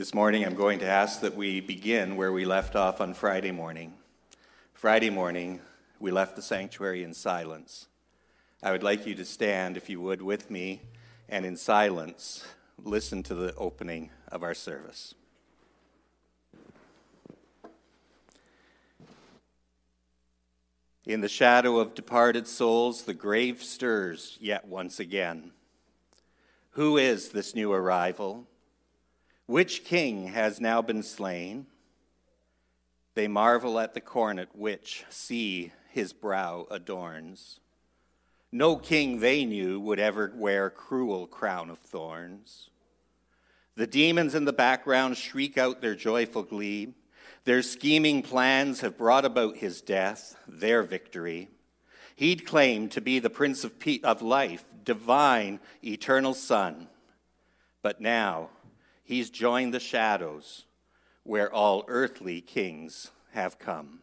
This morning, I'm going to ask that we begin where we left off on Friday morning. Friday morning, we left the sanctuary in silence. I would like you to stand, if you would, with me and in silence listen to the opening of our service. In the shadow of departed souls, the grave stirs yet once again. Who is this new arrival? Which king has now been slain? They marvel at the coronet which, see, his brow adorns. No king they knew would ever wear cruel crown of thorns. The demons in the background shriek out their joyful glee. Their scheming plans have brought about his death, their victory. He'd claimed to be the Prince of, of Life, divine, eternal Son. But now, He's joined the shadows where all earthly kings have come.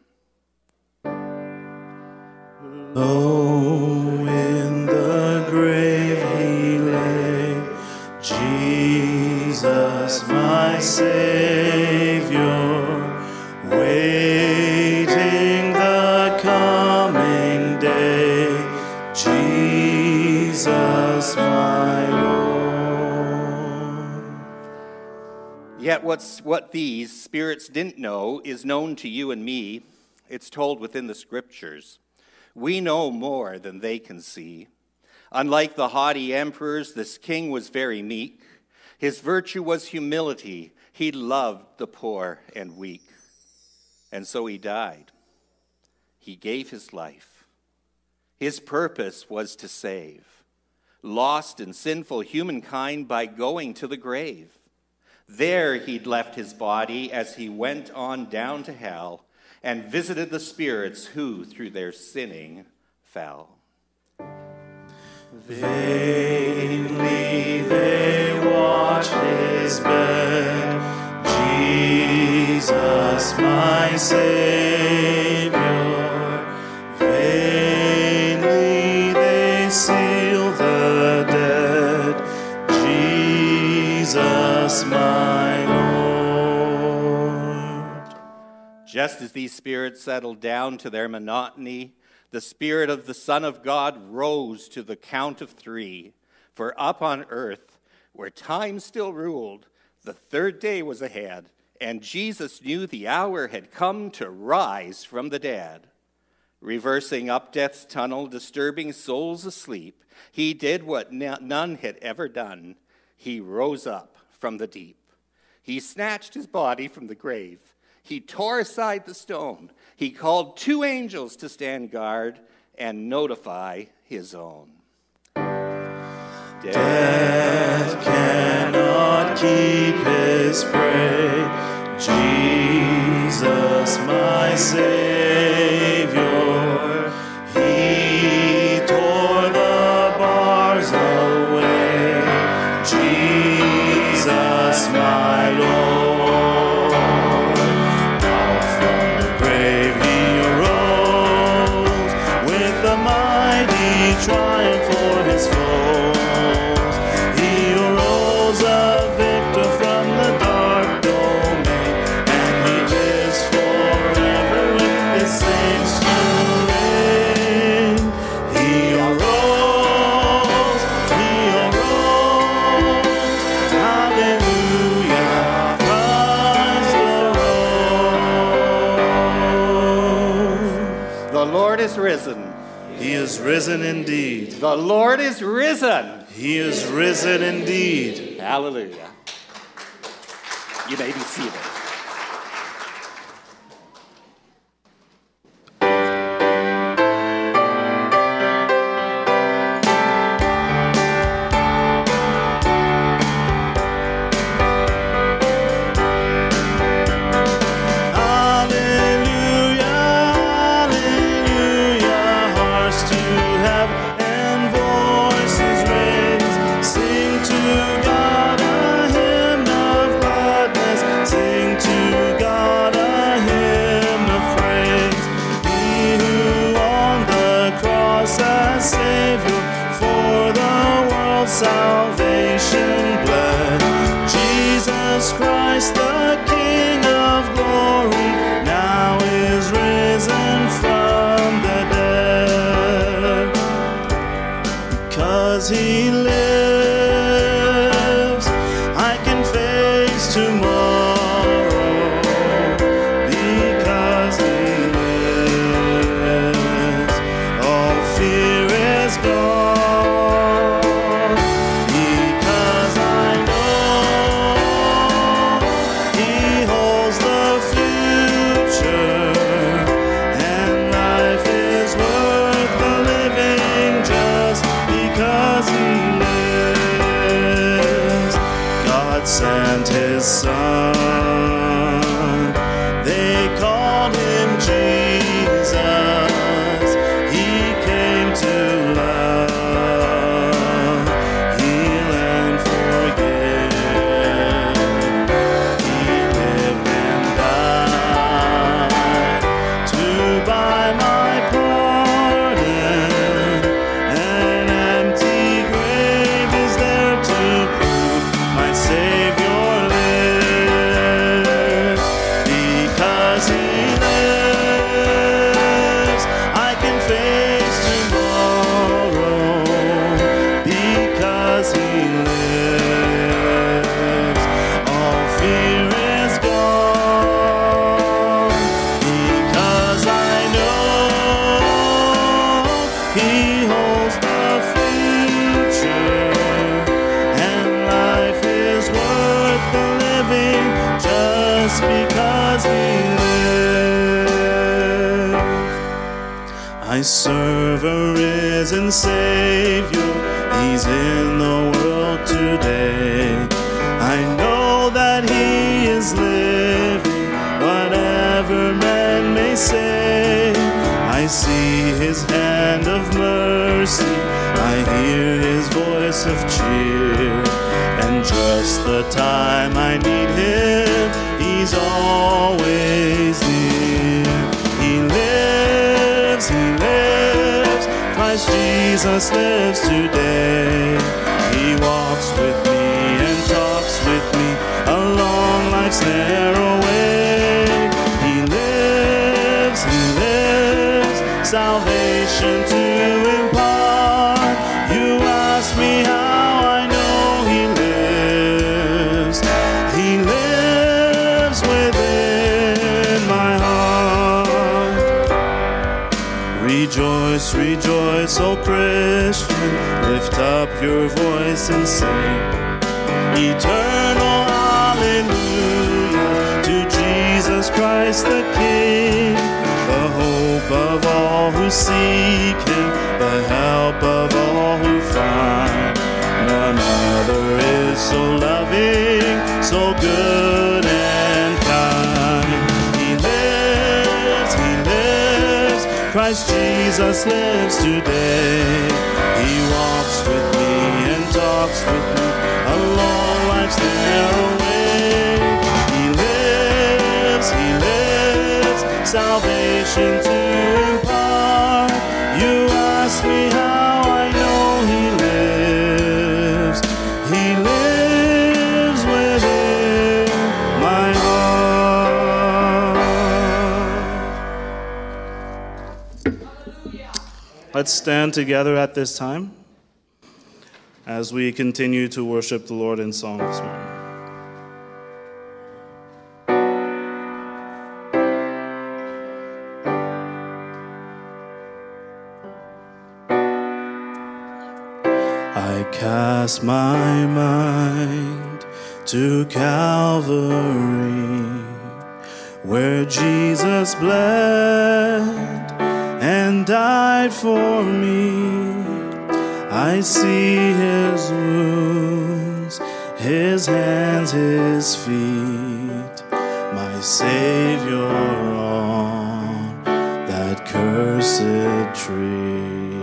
Low in the grave he lay, Jesus, my Savior, what's, what these spirits didn't know is known to you and me. It's told within the scriptures. We know more than they can see. Unlike the haughty emperors, this king was very meek. His virtue was humility. He loved the poor and weak. And so he died. He gave his life. His purpose was to save lost and sinful humankind by going to the grave. There he'd left his body as he went on down to hell and visited the spirits who, through their sinning, fell. Vainly they watch his bed, Jesus, my Savior. My Lord. Just as these spirits settled down to their monotony, the Spirit of the Son of God rose to the count of three. For up on earth, where time still ruled, the third day was ahead, and Jesus knew the hour had come to rise from the dead. Reversing up death's tunnel, disturbing souls asleep, he did what none had ever done. He rose up from the deep. He snatched his body from the grave. He tore aside the stone. He called two angels to stand guard and notify his own. Death cannot keep his prey. Jesus, my Savior, The Lord is risen. He is risen indeed. Hallelujah. You may be seated. I serve is risen Savior, He's in the world today. I know that He is living, whatever man may say. I see His hand of mercy, I hear His voice of cheer, and just the time I need Him, He's always Jesus lives today. He walks with me and talks with me along life's narrow way. He lives, He lives. Salvation to rejoice, O Christian, lift up your voice and sing. Eternal hallelujah to Jesus Christ the King, the hope of all who seek Him, the help of all who find. None other is so loving, so good and kind. He lives, He lives. Christ Jesus lives today. He walks with me and talks with me along life's narrow way. He lives, He lives. Salvation to impart. Let's stand together at this time as we continue to worship the Lord in song this morning. I cast my mind to Calvary, where Jesus bled died for me. I see his wounds, his hands, his feet, my Savior on that cursed tree.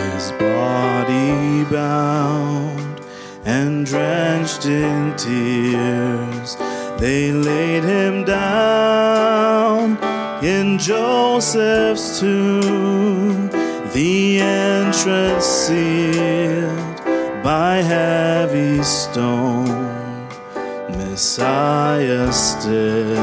His body bound and drenched in tears, they Joseph's tomb, the entrance sealed by heavy stone. Messiah still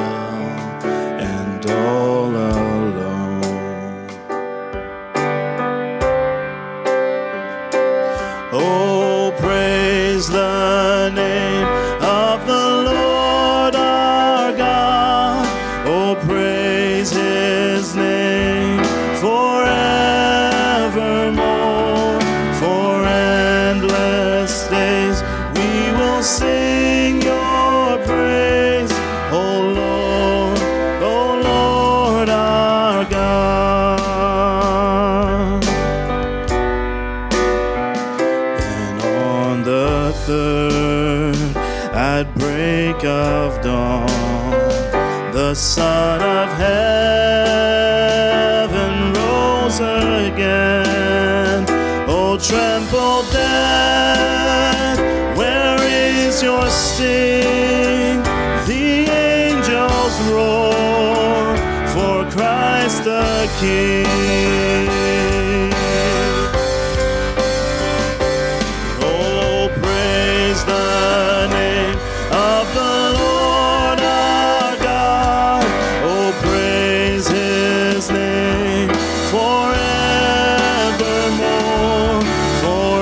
Son of Heaven rose again. Oh, tremble death, where is your sting? Forevermore. For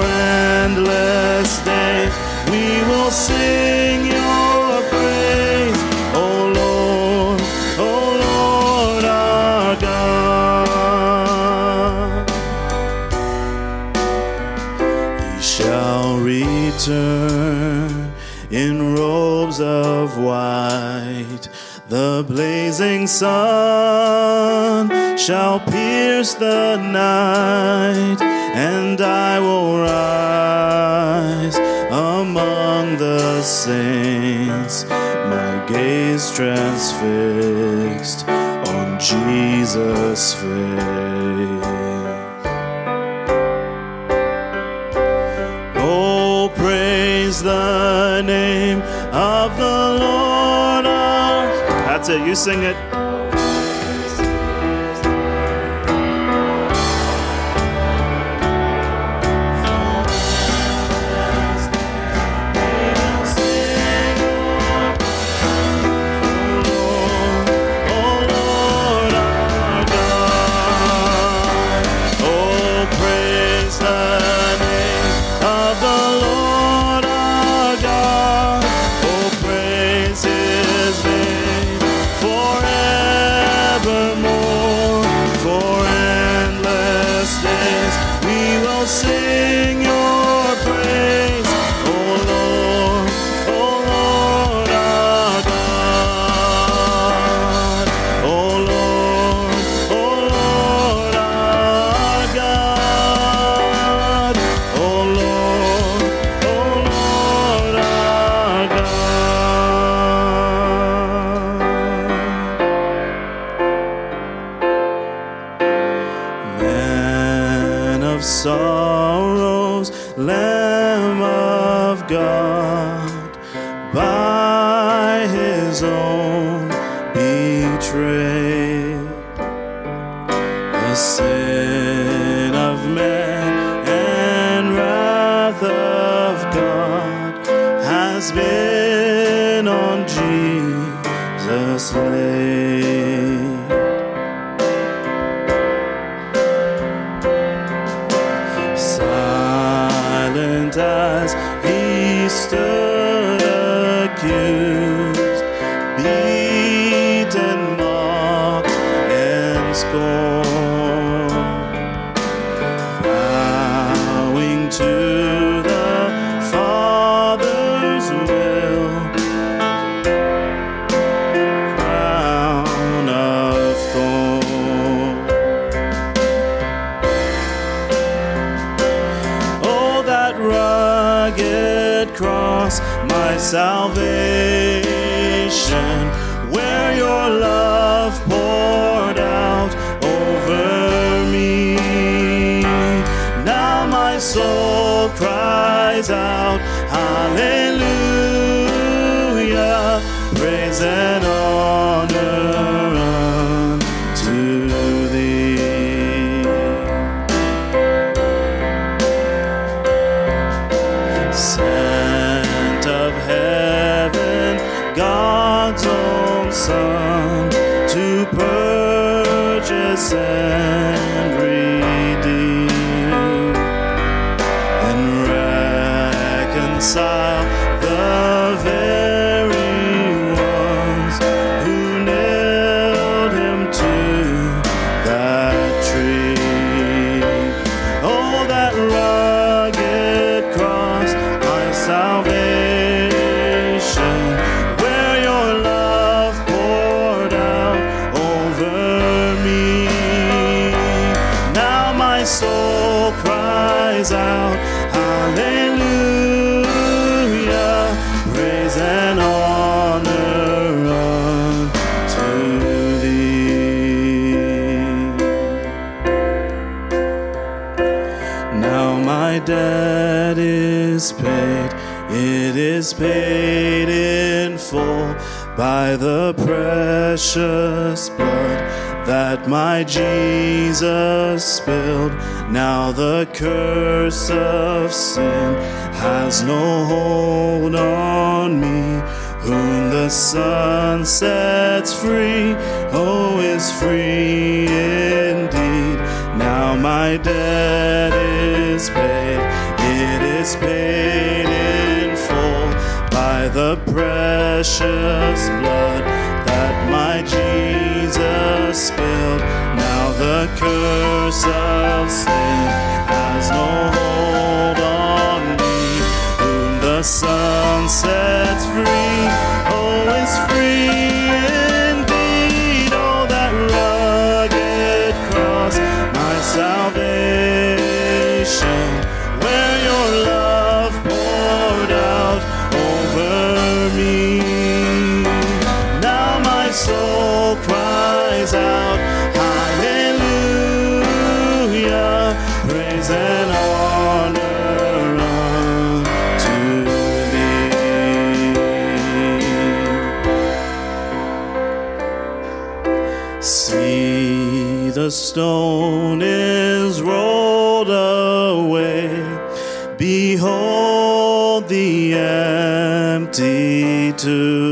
endless days we will sing your praise. Oh, Lord, oh, Lord our God. He shall return in robes of white. The blazing sun shall pierce the night, and I will rise among the saints, my gaze transfixed on Jesus' face. Oh, praise the name of the Lord. That's it. You sing it. Silent as he stood accused, beaten, mocked, and scorned, and honor unto thee. Of heaven, God's own Son, to purchase and redeem and reconcile by the precious blood that my Jesus spilled. Now the curse of sin has no hold on me. Whom the Son sets free, oh, is free indeed. Now my debt is paid, it is paid the precious blood that my Jesus spilled. Now the curse of sin has no hold on me. Whom the Son sets free, stone is rolled away. Behold the empty tomb.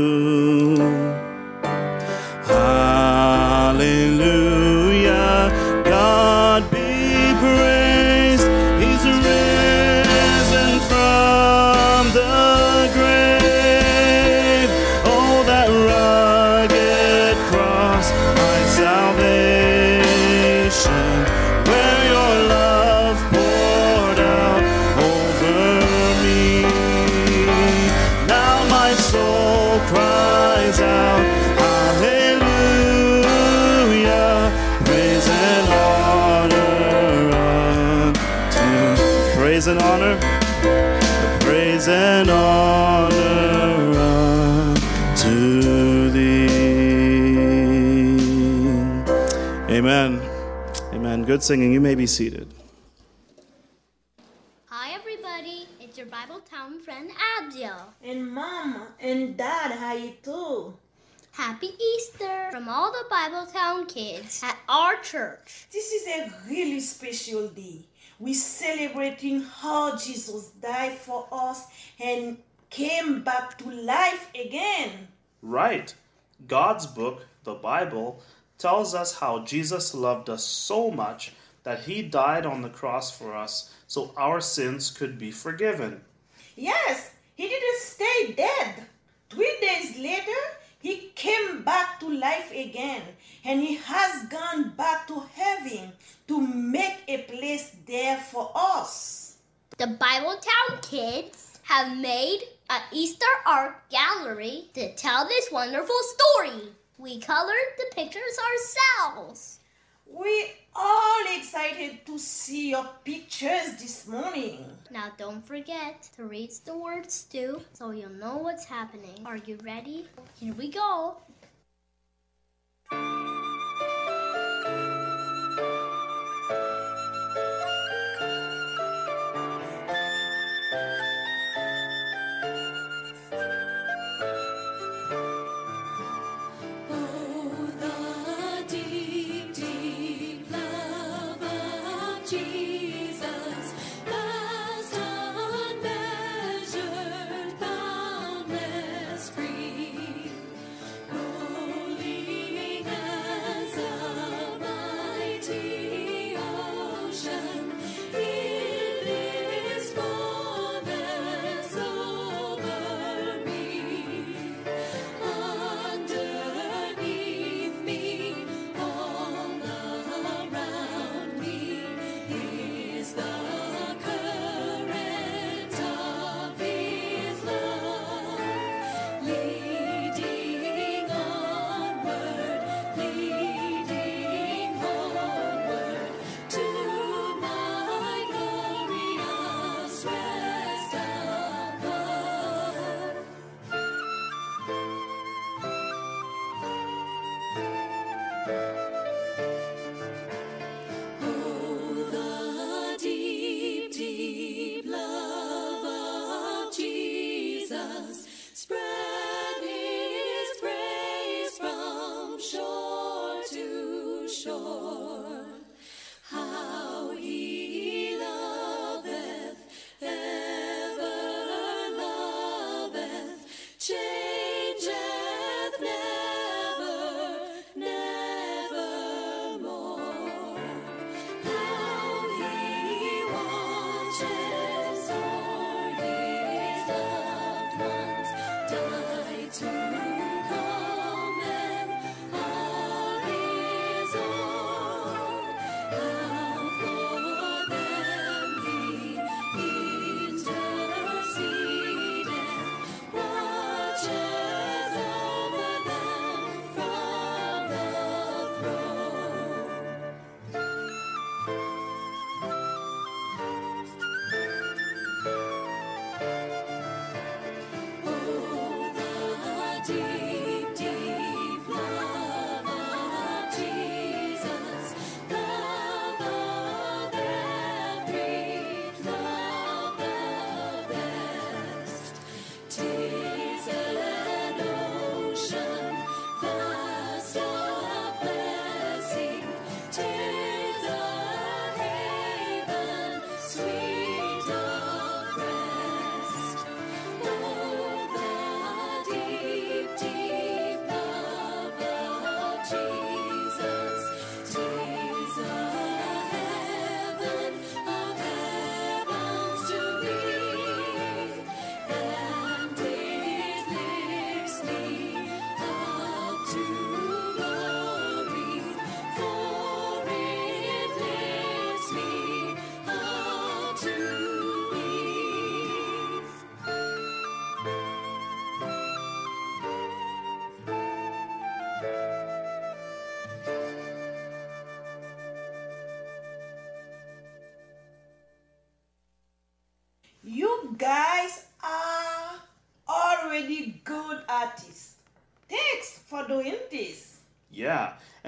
Good singing. You may be seated. Hi, everybody. It's your Bible Town friend Abdiel. And mom and dad, how you too? Happy Easter from all the Bible Town kids at our church. This is a really special day. We're celebrating how Jesus died for us and came back to life again. Right. God's book, the Bible, tells us how Jesus loved us so much that he died on the cross for us so our sins could be forgiven. Yes, he didn't stay dead. Three days later, he came back to life again and he has gone back to heaven to make a place there for us. The Bible Town kids have made an Easter art gallery to tell this wonderful story. We colored the pictures ourselves. We all excited to see your pictures this morning. Now, don't forget to read the words too so you'll know what's happening. Are you ready? Here we go.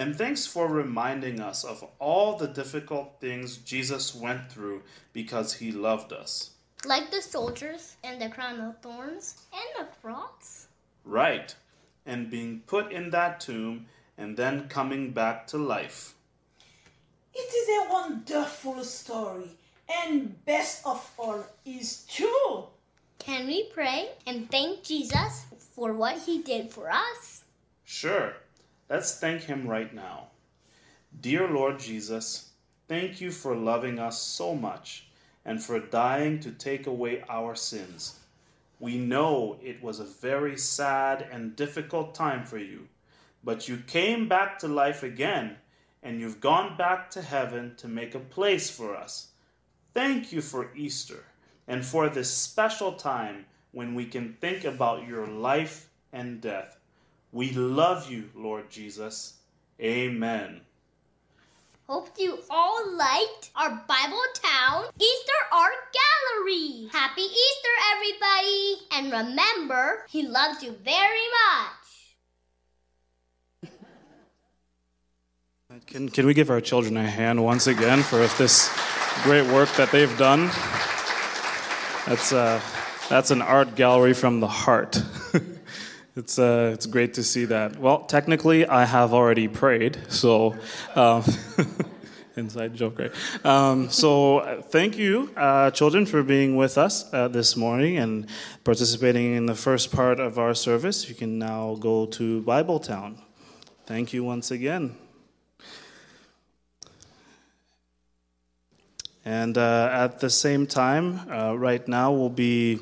And thanks for reminding us of all the difficult things Jesus went through because he loved us. Like the soldiers and the crown of thorns and the cross. Right, and being put in that tomb and then coming back to life. It is a wonderful story, and best of all is true. Can we pray and thank Jesus for what he did for us? Sure, let's thank him right now. Dear Lord Jesus, thank you for loving us so much and for dying to take away our sins. We know it was a very sad and difficult time for you, but you came back to life again and you've gone back to heaven to make a place for us. Thank you for Easter and for this special time when we can think about your life and death. We love you, Lord Jesus. Amen. Hope you all liked our Bible Town Easter Art Gallery. Happy Easter, everybody! And remember, He loves you very much. Can, can we give our children a hand once again for this great work that they've done? That's, uh, that's an art gallery from the heart. It's, uh, it's great to see that. Well, technically, I have already prayed, so. Um, Inside joke, right? Um, so, uh, thank you, uh, children, for being with us uh, this morning and participating in the first part of our service. You can now go to Bible Town. Thank you once again. And uh, at the same time, uh, right now we'll be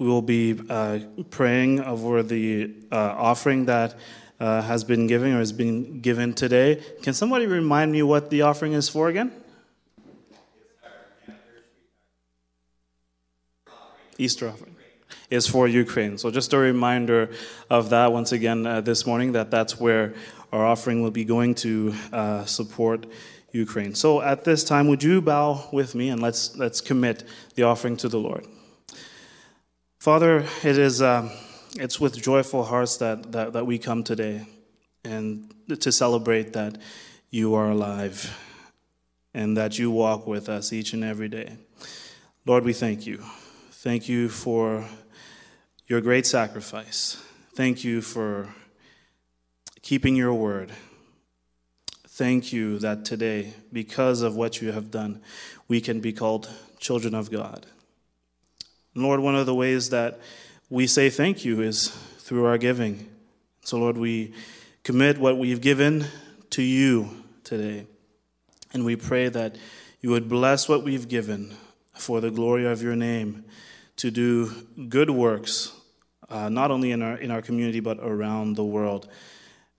we will be uh, praying over the uh, offering that uh, has been given or has been given today. Can somebody remind me what the offering is for again? Easter offering is for Ukraine. So just a reminder of that once again uh, this morning that that's where our offering will be going to uh, support Ukraine. So at this time, would you bow with me and let's let's commit the offering to the Lord. Father, it is um, it's with joyful hearts that, that that we come today and to celebrate that you are alive and that you walk with us each and every day. Lord, we thank you. Thank you for your great sacrifice. Thank you for keeping your word. Thank you that today, because of what you have done, we can be called children of God. Lord, one of the ways that we say thank you is through our giving. So, Lord, we commit what we've given to you today. And we pray that you would bless what we've given for the glory of your name to do good works, uh, not only in our, in our community, but around the world.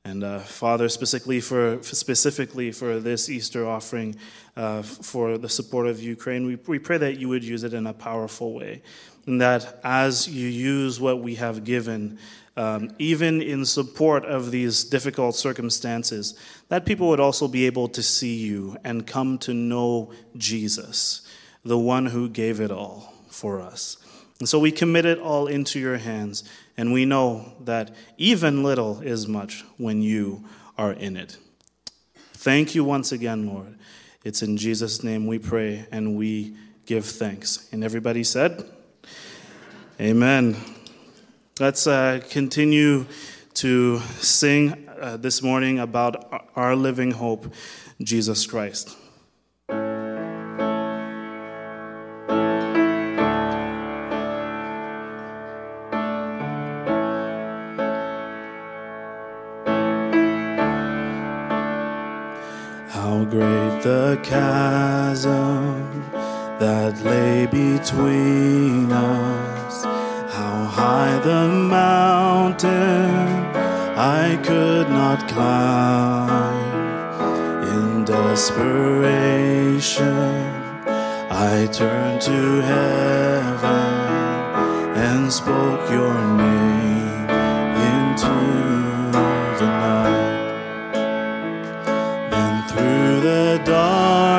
And uh, Father, specifically for specifically for this Easter offering, uh, for the support of Ukraine, we, we pray that you would use it in a powerful way, and that as you use what we have given, um, even in support of these difficult circumstances, that people would also be able to see you and come to know Jesus, the one who gave it all for us. And so we commit it all into your hands, and we know that even little is much when you are in it. Thank you once again, Lord. It's in Jesus' name we pray and we give thanks. And everybody said, Amen. Let's uh, continue to sing uh, this morning about our living hope, Jesus Christ. The chasm that lay between us. How high the mountain I could not climb. In desperation, I turned to heaven and spoke your name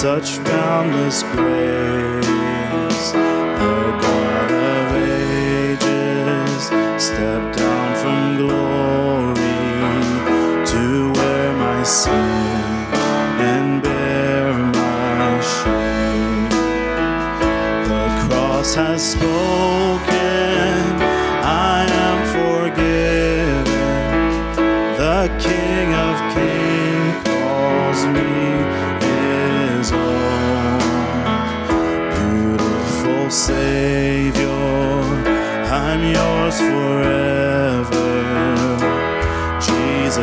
such boundless grace?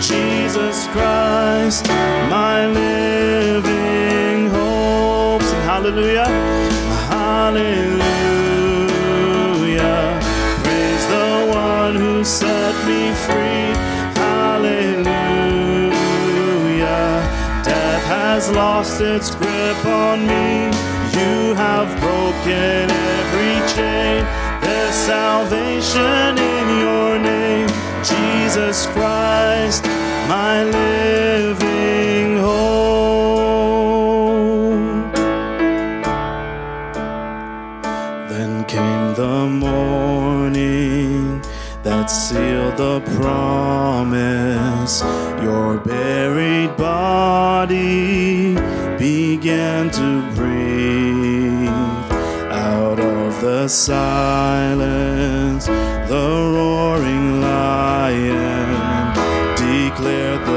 Jesus Christ, my living hope. Sing hallelujah. Hallelujah. Praise the one who set me free. Hallelujah. Death has lost its grip on me. You have broken every chain. There's salvation in your name. Jesus Christ, my living hope. Then came the morning that sealed the promise. Your buried body began to breathe out of the silence.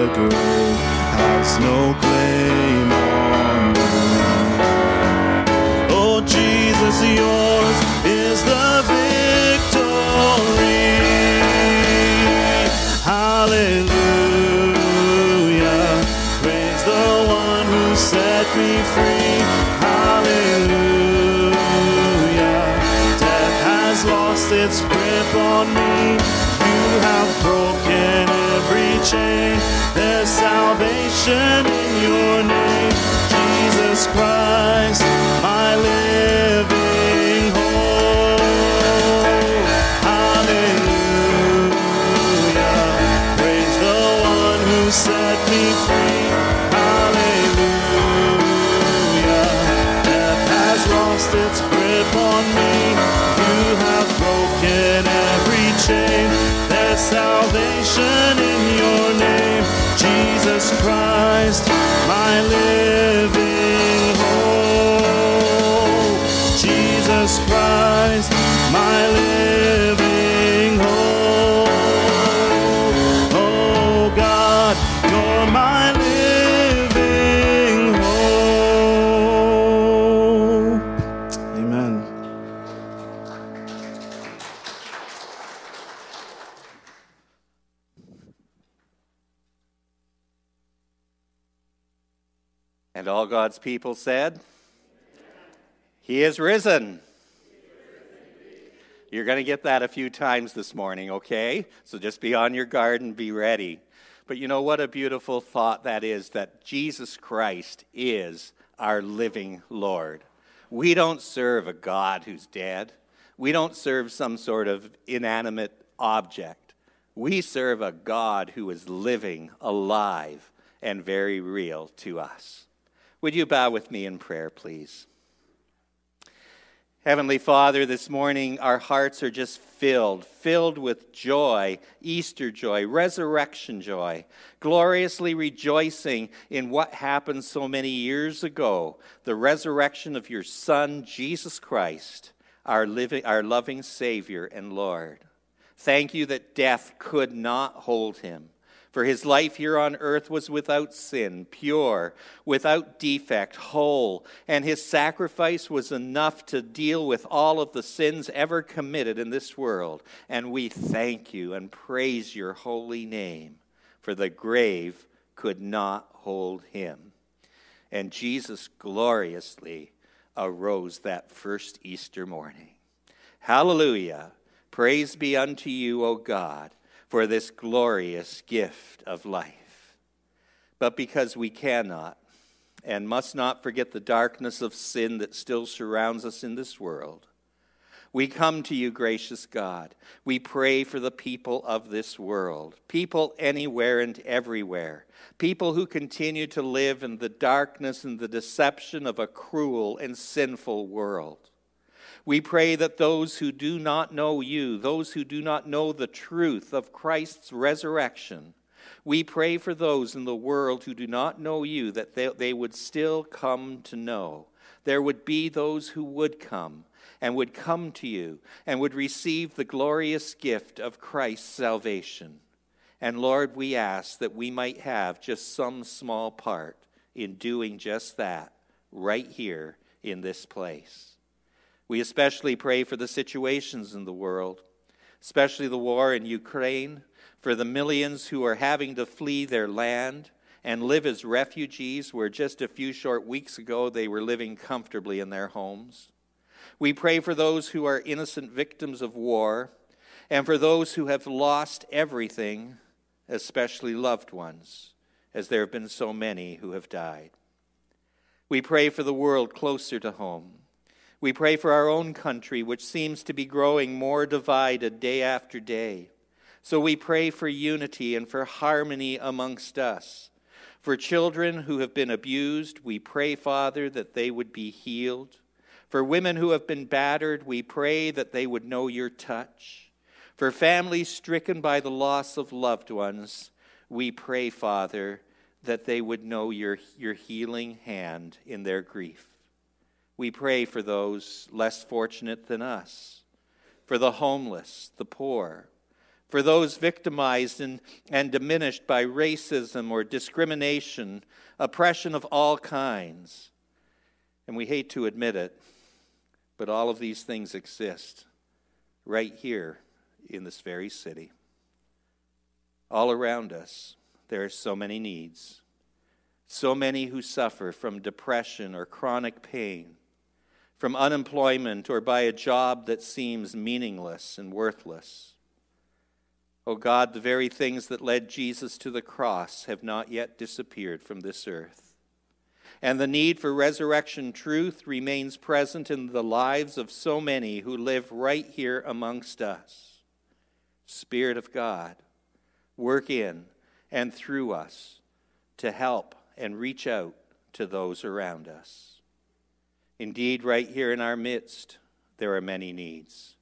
Grave has no its grip on me. You have broken every chain. There's salvation in your name, Jesus Christ, my living hope. Jesus Christ, my living people said, He is risen. You're going to get that a few times this morning, okay? So just be on your guard and be ready. But you know what a beautiful thought that is that Jesus Christ is our living Lord. We don't serve a God who's dead. We don't serve some sort of inanimate object. We serve a God who is living, alive, and very real to us. Would you bow with me in prayer, please? Heavenly Father, this morning our hearts are just filled, filled with joy, Easter joy, resurrection joy, gloriously rejoicing in what happened so many years ago the resurrection of your Son, Jesus Christ, our, living, our loving Savior and Lord. Thank you that death could not hold him. For his life here on earth was without sin, pure, without defect, whole, and his sacrifice was enough to deal with all of the sins ever committed in this world. And we thank you and praise your holy name, for the grave could not hold him. And Jesus gloriously arose that first Easter morning. Hallelujah. Praise be unto you, O God for this glorious gift of life. But because we cannot and must not forget the darkness of sin that still surrounds us in this world, we come to you, gracious God. We pray for the people of this world, people anywhere and everywhere, people who continue to live in the darkness and the deception of a cruel and sinful world. We pray that those who do not know you, those who do not know the truth of Christ's resurrection, we pray for those in the world who do not know you that they, they would still come to know. There would be those who would come and would come to you and would receive the glorious gift of Christ's salvation. And Lord, we ask that we might have just some small part in doing just that right here in this place. We especially pray for the situations in the world, especially the war in Ukraine, for the millions who are having to flee their land and live as refugees, where just a few short weeks ago they were living comfortably in their homes. We pray for those who are innocent victims of war and for those who have lost everything, especially loved ones, as there have been so many who have died. We pray for the world closer to home. We pray for our own country, which seems to be growing more divided day after day. So we pray for unity and for harmony amongst us. For children who have been abused, we pray, Father, that they would be healed. For women who have been battered, we pray that they would know your touch. For families stricken by the loss of loved ones, we pray, Father, that they would know your, your healing hand in their grief. We pray for those less fortunate than us, for the homeless, the poor, for those victimized and, and diminished by racism or discrimination, oppression of all kinds. And we hate to admit it, but all of these things exist right here in this very city. All around us, there are so many needs, so many who suffer from depression or chronic pain, from unemployment or by a job that seems meaningless and worthless. O God, the very things that led Jesus to the cross have not yet disappeared from this earth. And the need for resurrection truth remains present in the lives of so many who live right here amongst us. Spirit of God, work in and through us to help and reach out to those around us. Indeed, right here in our midst, there are many needs.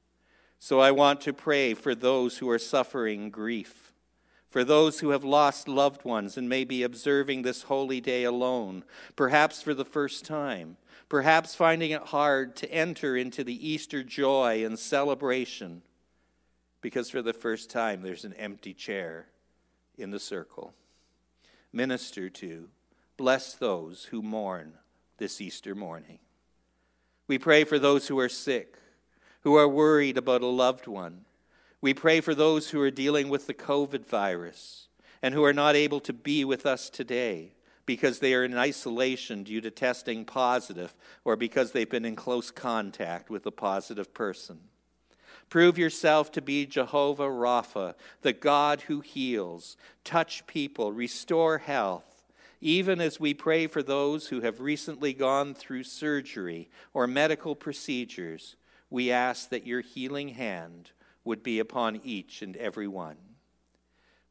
So I want to pray for those who are suffering grief, for those who have lost loved ones and may be observing this holy day alone, perhaps for the first time, perhaps finding it hard to enter into the Easter joy and celebration, because for the first time there's an empty chair in the circle. Minister to, bless those who mourn this Easter morning. We pray for those who are sick who are worried about a loved one. We pray for those who are dealing with the COVID virus and who are not able to be with us today because they are in isolation due to testing positive or because they've been in close contact with a positive person. Prove yourself to be Jehovah Rapha, the God who heals. Touch people, restore health, even as we pray for those who have recently gone through surgery or medical procedures we ask that your healing hand would be upon each and every one.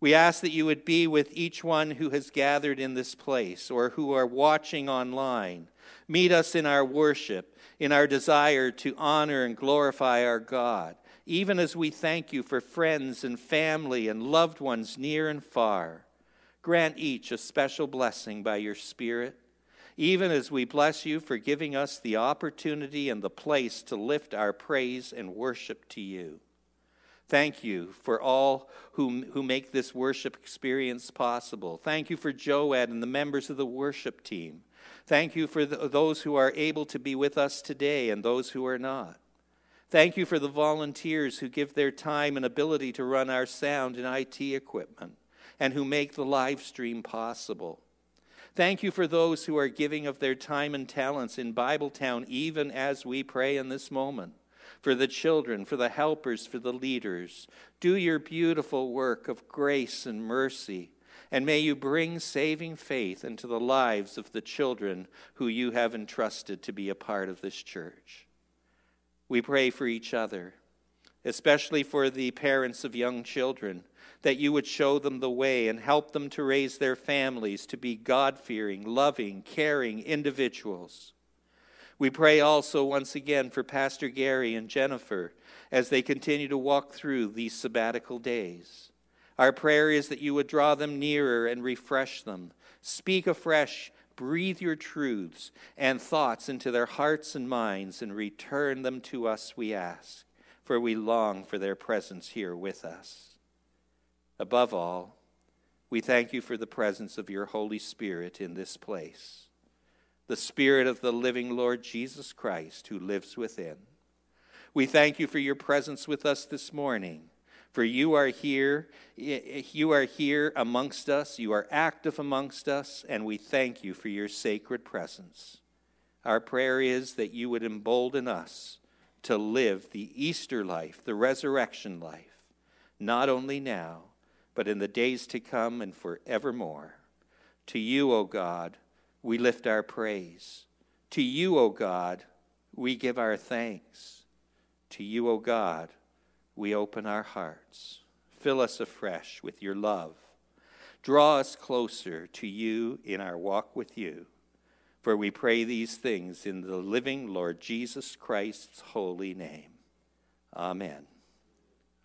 We ask that you would be with each one who has gathered in this place or who are watching online. Meet us in our worship, in our desire to honor and glorify our God, even as we thank you for friends and family and loved ones near and far. Grant each a special blessing by your Spirit even as we bless you for giving us the opportunity and the place to lift our praise and worship to you. Thank you for all who, who make this worship experience possible. Thank you for Joed and the members of the worship team. Thank you for the, those who are able to be with us today and those who are not. Thank you for the volunteers who give their time and ability to run our sound and IT equipment and who make the live stream possible. Thank you for those who are giving of their time and talents in Bibletown, even as we pray in this moment. For the children, for the helpers, for the leaders. Do your beautiful work of grace and mercy. And may you bring saving faith into the lives of the children who you have entrusted to be a part of this church. We pray for each other, especially for the parents of young children that you would show them the way and help them to raise their families to be God fearing, loving, caring individuals. We pray also once again for Pastor Gary and Jennifer as they continue to walk through these sabbatical days. Our prayer is that you would draw them nearer and refresh them. Speak afresh, breathe your truths and thoughts into their hearts and minds, and return them to us, we ask, for we long for their presence here with us. Above all, we thank you for the presence of your Holy Spirit in this place, the Spirit of the living Lord Jesus Christ who lives within. We thank you for your presence with us this morning. For you are here, you are here amongst us, you are active amongst us, and we thank you for your sacred presence. Our prayer is that you would embolden us to live the Easter life, the resurrection life, not only now, but in the days to come and forevermore. To you, O God, we lift our praise. To you, O God, we give our thanks. To you, O God, we open our hearts. Fill us afresh with your love. Draw us closer to you in our walk with you. For we pray these things in the living Lord Jesus Christ's holy name. Amen.